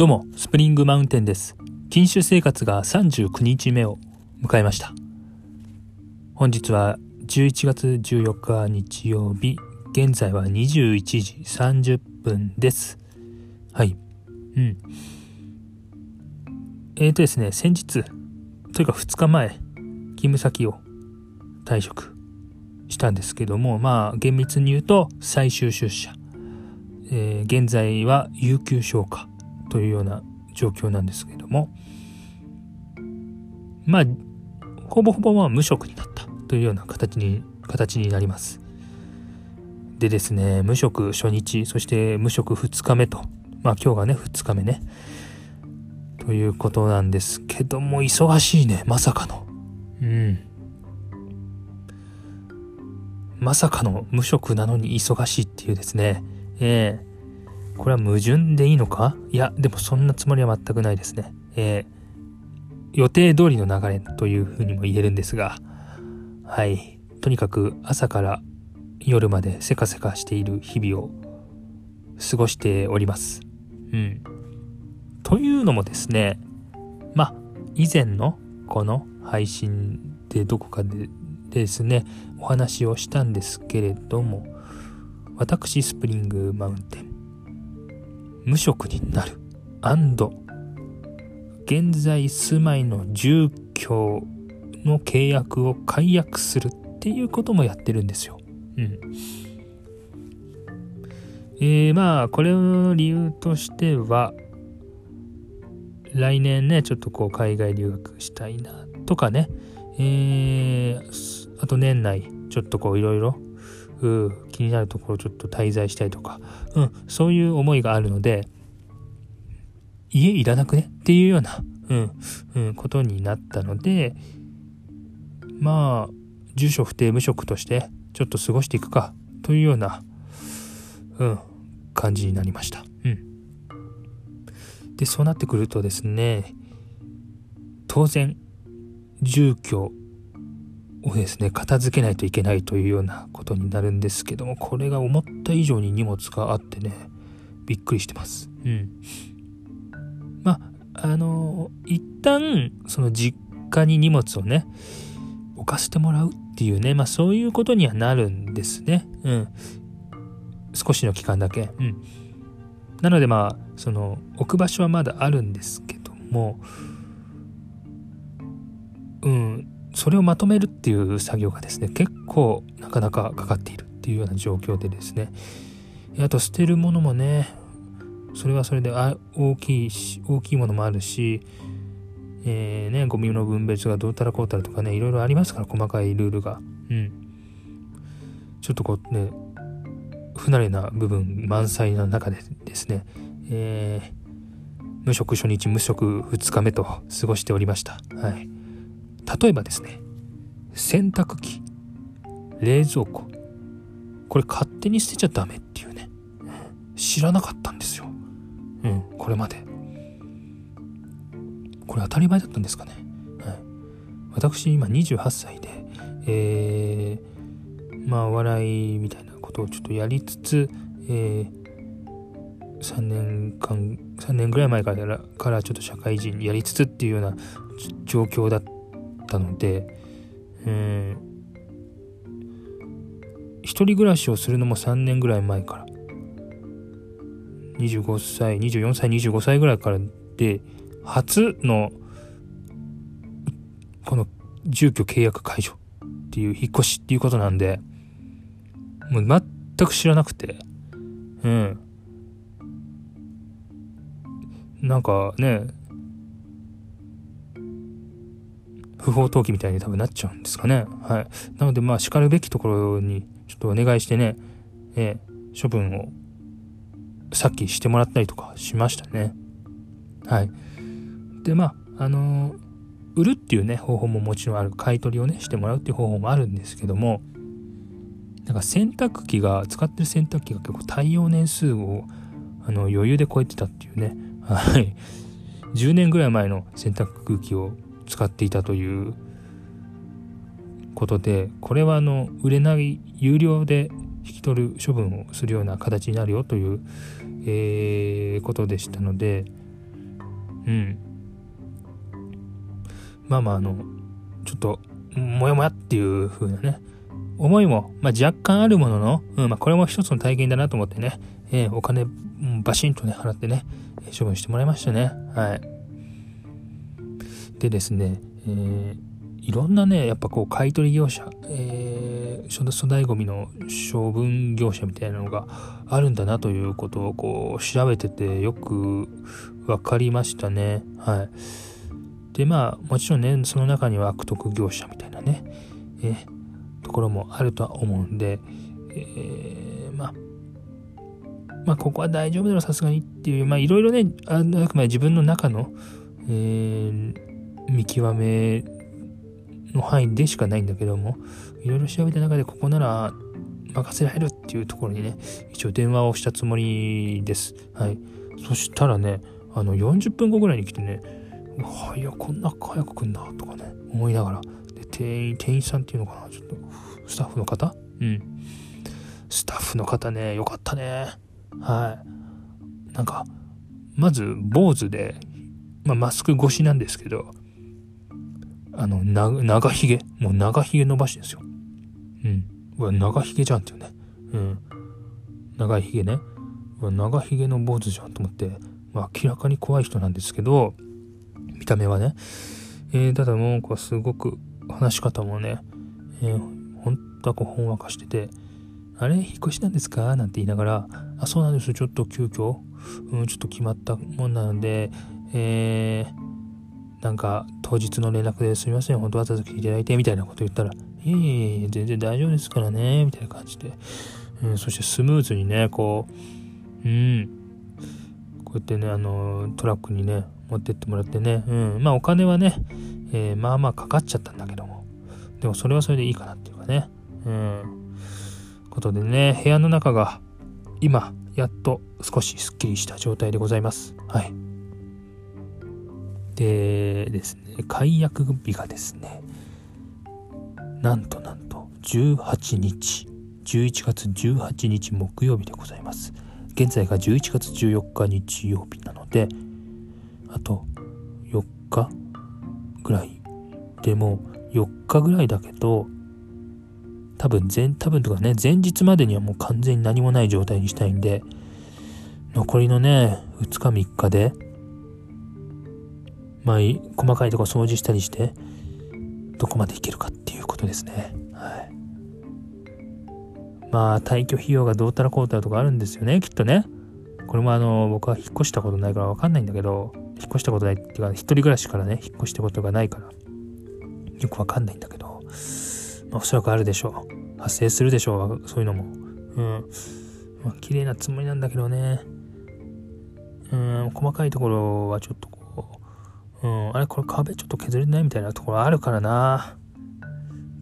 どうも、スプリングマウンテンです。禁酒生活が39日目を迎えました。本日は11月14日日曜日、現在は21時30分です。はい。うん。えーとですね、先日、というか2日前、勤務先を退職したんですけども、まあ、厳密に言うと最終出社。えー現在は有給消化というような状況なんですけどもまあほぼほぼまあ無職になったというような形に形になります。でですね無職初日そして無職2日目とまあ今日がね2日目ねということなんですけども忙しいねまさかの。うん。まさかの無職なのに忙しいっていうですね。ええ。これは矛盾でいいのか？いや、でもそんなつもりは全くないですね。えー予定通りの流れというふうにも言えるんですが、はい。とにかく朝から夜までせかせかしている日々を過ごしております。うん。というのもですね、まあ、以前のこの配信でどこかでですね、お話をしたんですけれども、私スプリングマウンテン無職になる現在住まいの住居の契約を解約するっていうこともやってるんですよ。うん。えー、まあこれの理由としては来年ねちょっとこう海外留学したいなとかねえー、あと年内ちょっとこういろいろ気になるところちょっと滞在したいとか、うん、そういう思いがあるので、家いらなくね？っていうような、うん、うん、ことになったので、まあ、住所不定無職としてちょっと過ごしていくかというような、うん、感じになりました。うん。で、そうなってくるとですね、当然、住居をですね片付けないといけないというようなことになるんですけどもこれが思った以上に荷物があってねびっくりしてます。うん。まああの一旦その実家に荷物をね置かせてもらうっていうねまあそういうことにはなるんですね。うん。少しの期間だけ。うん。なのでまあその置く場所はまだあるんですけどもうんそれをまとめるっていう作業がですね結構なかなかかかっているっていうような状況でですね。あと捨てるものもねそれはそれであ大きいし大きいものもあるしえー、ねゴミの分別がどうたらこうたらとかねいろいろありますから細かいルールが。うん。ちょっとこうね不慣れな部分満載な中でですねえー、無職初日無職2日目と過ごしておりました。はい。例えばですね洗濯機冷蔵庫これ勝手に捨てちゃダメっていうね知らなかったんですよ。うんこれまで。これ当たり前だったんですかね、はい、私今28歳でえー、まあお笑いみたいなことをちょっとやりつつえー3年間3年ぐらい前からからちょっと社会人やりつつっていうような状況だったので、えー、一人暮らしをするのも3年ぐらい前から。25歳24歳25歳ぐらいからで初のこの住居契約解除っていう引っ越しっていうことなんでもう全く知らなくて。うん。なんかね不法投棄みたいに多分なっちゃうんですかね。はい。なので、まあ、叱るべきところに、ちょっとお願いしてね、えー、処分を、さっきしてもらったりとかしましたね。はい。で、まあ、あのー売るっていうね、方法ももちろんある。買い取りをね、してもらうっていう方法もあるんですけども、なんか洗濯機が、使ってる洗濯機が結構耐用年数を、あの、余裕で超えてたっていうね。はい。10年ぐらい前の洗濯機を使っていたということでこれはあの売れない有料で引き取る処分をするような形になるよという、えーことでしたのでうん。まあまああのちょっともやもやっていう風なね思いも、まあ、若干あるものの、うんまあ、これも一つの体験だなと思ってね、えー、お金、バシンとね払ってね処分してもらいましたね。はい。でですね、えー、いろんなねやっぱこう買取業者、えー、粗大ごみの処分業者みたいなのがあるんだなということをこう調べててよく分かりましたね。はい。でまあもちろんねその中には悪徳業者みたいなね、えー、ところもあるとは思うんで、えー、まあまあここは大丈夫だろさすがにっていうまあいろいろねああくまで自分の中の、えー、見極めの範囲でしかないんだけどもいろいろ調べた中でここなら任せられるっていうところにね一応電話をしたつもりです。はい。そしたらねあの40分後ぐらいに来てねはやこんな早く来んだとかね思いながら。で店員店員さんっていうのかなちょっとスタッフの方？うん。スタッフの方ねよかったね。はい。なんかまず坊主で、まあ、マスク越しなんですけどあの長ひげ？もう長ひげ伸ばしてんですよ。うん。うわ長ひげじゃんっていうね。うん。長いひげね。うわ長ひげの坊主じゃんと思って、まあ、明らかに怖い人なんですけど見た目はね。えー、ただもう、こう、すごく話し方もね、えー、ほんとはこう、ほんわかしてて、あれ引っ越しなんですか？なんて言いながら、あ、そうなんです。ちょっと急遽、うん、ちょっと決まったもんなので、えー、なんか、当日の連絡ですみません。本当わざわざ来ていただいて、みたいなこと言ったら、いえいえ、全然大丈夫ですからね、みたいな感じで。うん、そしてスムーズにね、こう、うん、こうやってね、あの、トラックにね、持ってってもらってね、うん、まあお金はね、えー、まあまあかかっちゃったんだけども、でもそれはそれでいいかなっていうかね、うん、ことでね、部屋の中が今、やっと少しすっきりした状態でございます。はい。でですね、解約日がですね、なんとなんと18日、11月18日木曜日でございます。現在が11月14日日曜日なので、あと4日ぐらいでも4日ぐらいだけど多分前多分とかね前日までにはもう完全に何もない状態にしたいんで残りのね2日3日でまあ細かいとこ掃除したりしてどこまでいけるかっていうことですねはいまあ退去費用がどうたらこうたらとかあるんですよねきっとねこれもあの僕は引っ越したことないからわかんないんだけど引っ越したことないっていうか、一人暮らしからね、引っ越したことがないから、よくわかんないんだけど、まあ、おそらくあるでしょう。発生するでしょう、そういうのも。うん。まあ、綺麗なつもりなんだけどね。うん、細かいところはちょっと、うん、あれこれ壁ちょっと削れないみたいなところあるからな。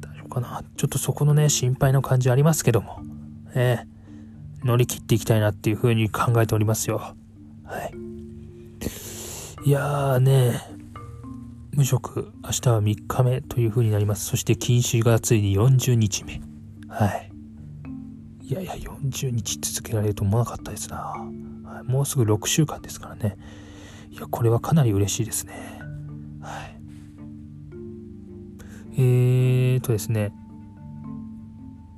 大丈夫かな。ちょっとそこのね、心配の感じありますけども、えー、乗り切っていきたいなっていうふうに考えておりますよ。はい。いやーね、無職、明日は3日目という風になります。そして禁酒がついに40日目。はい。いやいや、40日続けられると思わなかったですな。はい、もうすぐ6週間ですからね。いや、これはかなり嬉しいですね。はい。えーとですね。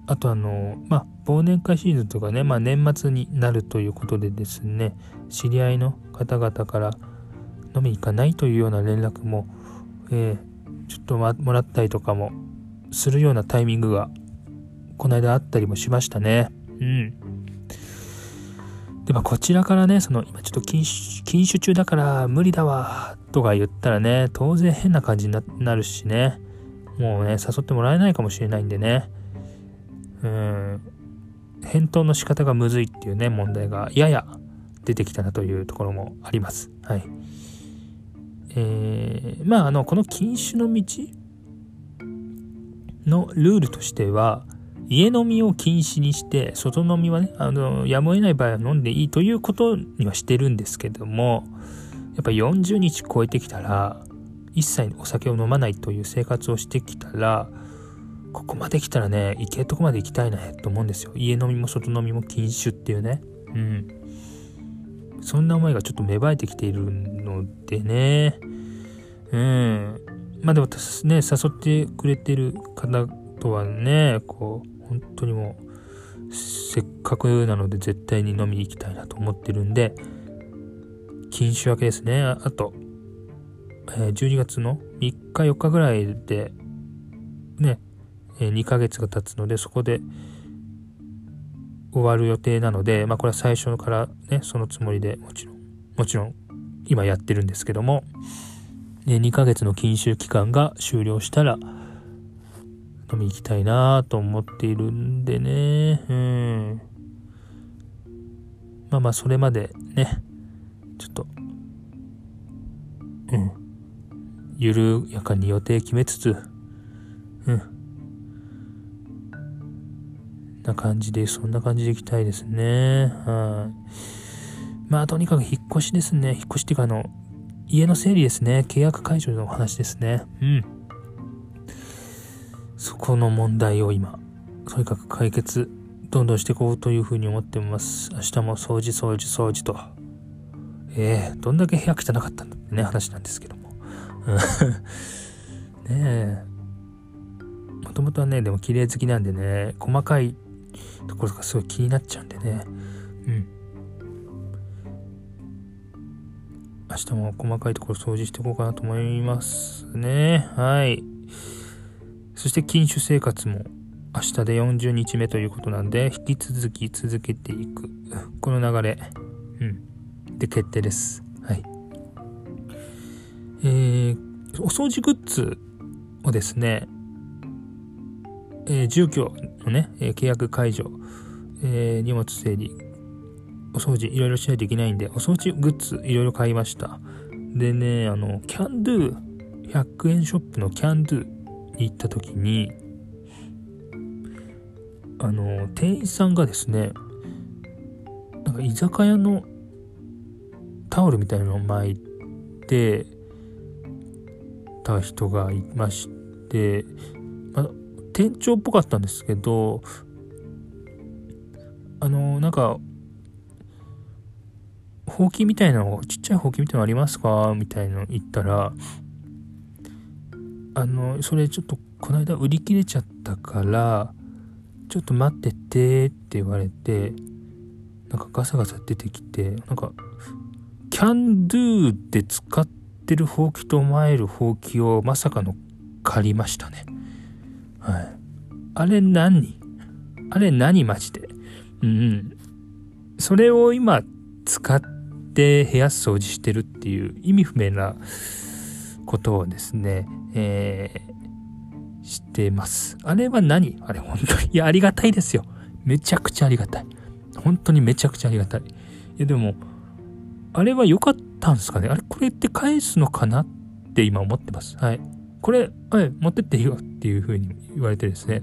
あとあの、まあ、忘年会シーズンとかね、まあ、年末になるということでですね、知り合いの方々から、飲み行かないというような連絡も、えー、ちょっともらったりとかもするようなタイミングがこの間あったりもしましたね。うん。で、まあ、こちらからね、その、今ちょっと禁酒、禁酒中だから無理だわ、とか言ったらね、当然変な感じになるしね、もうね、誘ってもらえないかもしれないんでね、うん、返答の仕方がむずいっていうね、問題がやや出てきたなというところもあります。はい。えー、まああのこの禁酒の道のルールとしては家飲みを禁止にして外飲みはねあのやむを得ない場合は飲んでいいということにはしてるんですけどもやっぱ40日超えてきたら一切お酒を飲まないという生活をしてきたらここまで来たらね行けるとこまで行きたいねと思うんですよ。家飲みも外飲みも禁酒っていうね。うん。そんな思いがちょっと芽生えてきているのでね。うん。まあでもね誘ってくれてる方とはねこう本当にもうせっかくなので絶対に飲みに行きたいなと思ってるんで禁酒明けですね。あと、え、12月の3日4日ぐらいでね、え、2ヶ月が経つのでそこで終わる予定なので、まあこれは最初からね、そのつもりでもちろん、もちろん今やってるんですけども、2ヶ月の禁酒期間が終了したら、飲み行きたいなと思っているんでね、うん。まあまあそれまでね、ちょっと、うん。緩やかに予定決めつつ、うん。な感じで、そんな感じでいきたいですね。はい。まあ、とにかく引っ越しですね。引っ越しっていうか、あの、家の整理ですね。契約解除の話ですね。うん。そこの問題を今、とにかく解決、どんどんしていこうというふうに思ってます。明日も掃除、掃除、掃除と。ええー、どんだけ部屋汚かったんだってね、話なんですけども。ねえ。もともとはね、でも綺麗好きなんでね、細かいところがすごい気になっちゃうんでね。うん。明日も細かいところ掃除していこうかなと思いますね。はい。そして禁酒生活も明日で40日目ということなんで、引き続き続けていく。この流れ。うん。で、決定です。はい。えー、お掃除グッズをですね、えー、住居のね、えー、契約解除、えー、荷物整理、お掃除いろいろしないといけないんで、お掃除グッズいろいろ買いました。でね、あの、キャンドゥ、100円ショップのキャンドゥ行った時に、あの、店員さんがですね、なんか居酒屋のタオルみたいなのを巻いてた人がいまして、まあ、店長っぽかったんですけど、あの、なんか、ほうきみたいなの、ちっちゃいほうきみたいなのありますか？みたいなの言ったら、あの、それちょっとこの間売り切れちゃったから、ちょっと待っててって言われて、なんかガサガサ出てきて、なんか、キャンドゥで使ってるほうきと思えるほうきをまさかの借りましたね。はい。あれ何？あれ何マジで？うん。それを今使って部屋掃除してるっていう意味不明なことをですね、えー、してます。あれは何？あれ本当に。いや、ありがたいですよ。めちゃくちゃありがたい。本当にめちゃくちゃありがたい。いや、でも、あれは良かったんですかね？あれ、これって返すのかなって今思ってます。はい。これ、はい、持ってっていいよっていう風に言われてですね、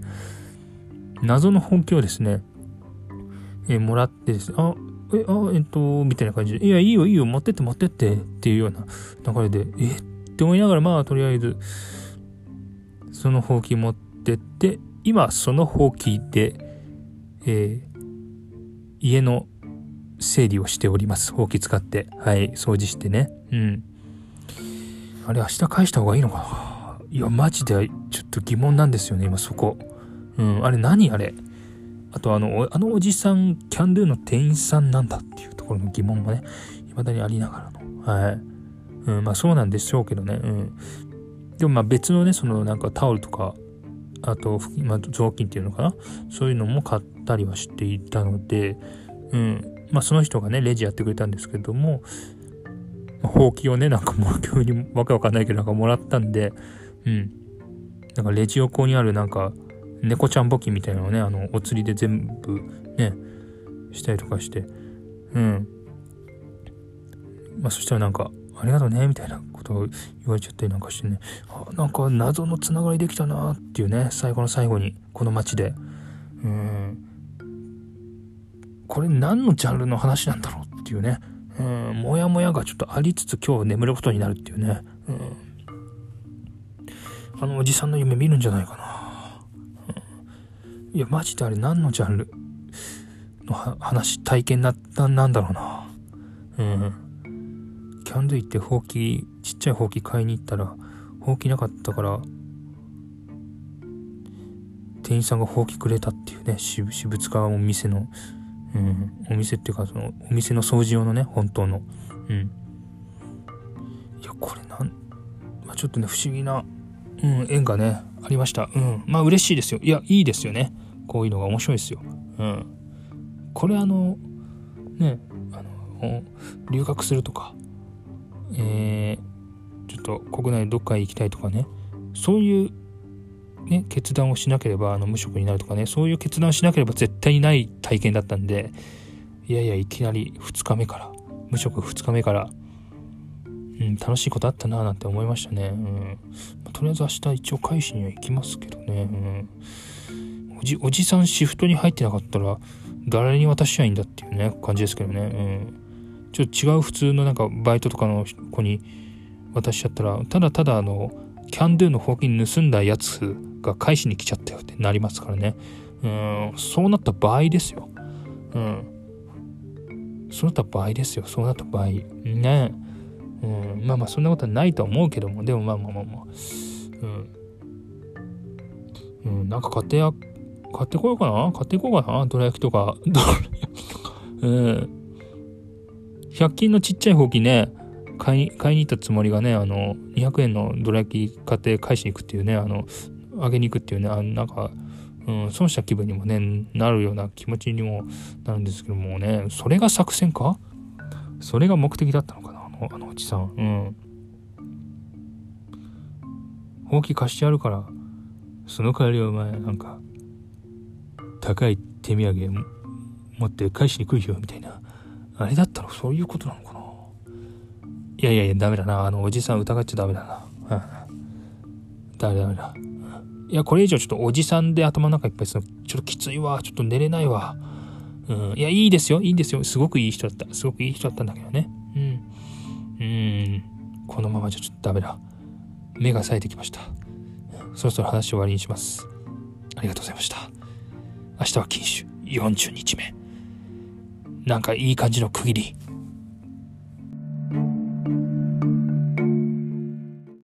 謎の本気をですね、えー、もらってですね、あ、え、あ、えっと、みたいな感じで、いや、いいよ、いいよ、持ってって、持ってってっていうような流れで、えって思いながら、まあ、とりあえず、そのほうき持ってって、今、そのほうきで、えー、家の整理をしております。ほうき使って。はい、掃除してね。うん。あれ、明日返した方がいいのかな？いや、マジでちょっと疑問なんですよね、今そこ。うん、あれ何あれ？あとあの、あのおじさん、キャンドゥの店員さんなんだっていうところの疑問もね、未だにありながらの。はい。うん、まあそうなんでしょうけどね。うん。でもまあ別のね、そのなんかタオルとか、あと、まあ、雑巾っていうのかな？そういうのも買ったりはしていたので、うん。まあその人がね、レジやってくれたんですけども、まあ、ほうきをね、なんかもう急にわけわかんないけどなんかもらったんで、うん。なんかレジ横にあるなんか、猫ちゃん募金みたいなのをね、あの、お釣りで全部ね、したりとかして、うん。まあそしたらなんか、ありがとうね、みたいなことを言われちゃったりなんかしてね、あなんか謎のつながりできたなっていうね、最後の最後に、この街で。うん。これ何のジャンルの話なんだろうっていうね、うん、もやもやがちょっとありつつ今日眠ることになるっていうね、うん、あのおじさんの夢見るんじゃないかな。いや、マジであれ何のジャンルの話、体験なった、なんだろうな。うんャンドゥ行ってほうきちっちゃいほうき買いに行ったらほうきなかったから店員さんがほうきくれたっていうね私物化お店の、うん、お店っていうかそのお店の掃除用のね本当の。うん。いやこれなん、まあ、ちょっとね不思議な、うん、縁がねありました。うん。まあ嬉しいですよ。いやいいですよね。こういうのが面白いですよ。うん。これあのねあの留学するとかえー、ちょっと国内どっかへ行きたいとかね。そういうね、決断をしなければあの無職になるとかね。そういう決断をしなければ絶対にない体験だったんでいやいやいきなり2日目から無職2日目から、うん、楽しいことあったななんて思いましたね、うん。とりあえず明日一応返しには行きますけどね、うん、おじおじさんシフトに入ってなかったら誰に渡しちゃいいんだっていうね感じですけどね、うん、ちょっと違う普通のなんかバイトとかの子に渡しちゃったらただただあのキャンドゥのほうき盗んだやつが返しに来ちゃったよってなりますからね。うん、そうなった場合ですよ。うん。そうなった場合ですよ。そうなった場合。ね。うん、まあまあそんなことはないとは思うけども、でもまあまあまあまあ。うん。うん、なんか買ってや、買ってこようかな買っていこうかなどら焼きとか。どら焼きとか。うん。100均のちっちゃいほうきね、買い買いに行ったつもりがね、あの、200円のどら焼き買って返しに行くっていうね、あの、あげに行くっていうね、あなんか、うん、損した気分にもね、なるような気持ちにもなるんですけどもね、それが作戦か？それが目的だったのかなあの、あのおじさん。うん。ほうき貸してやるから、その代わりお前、なんか、高い手土産持って返しに来るよ、みたいな。あれだったらそういうことなのかな？いやいやいや、ダメだな。あの、おじさん疑っちゃダメだな。うん。ダメダメだ。いや、これ以上ちょっとおじさんで頭の中いっぱいするちょっときついわ。ちょっと寝れないわ。うん。いや、いいですよ。いいんですよ。すごくいい人だった。すごくいい人だったんだけどね。うん。うん。このままじゃちょっとダメだ。目が冴えてきました。そろそろ話終わりにします。ありがとうございました。明日は禁酒40日目。なんかいい感じの区切り。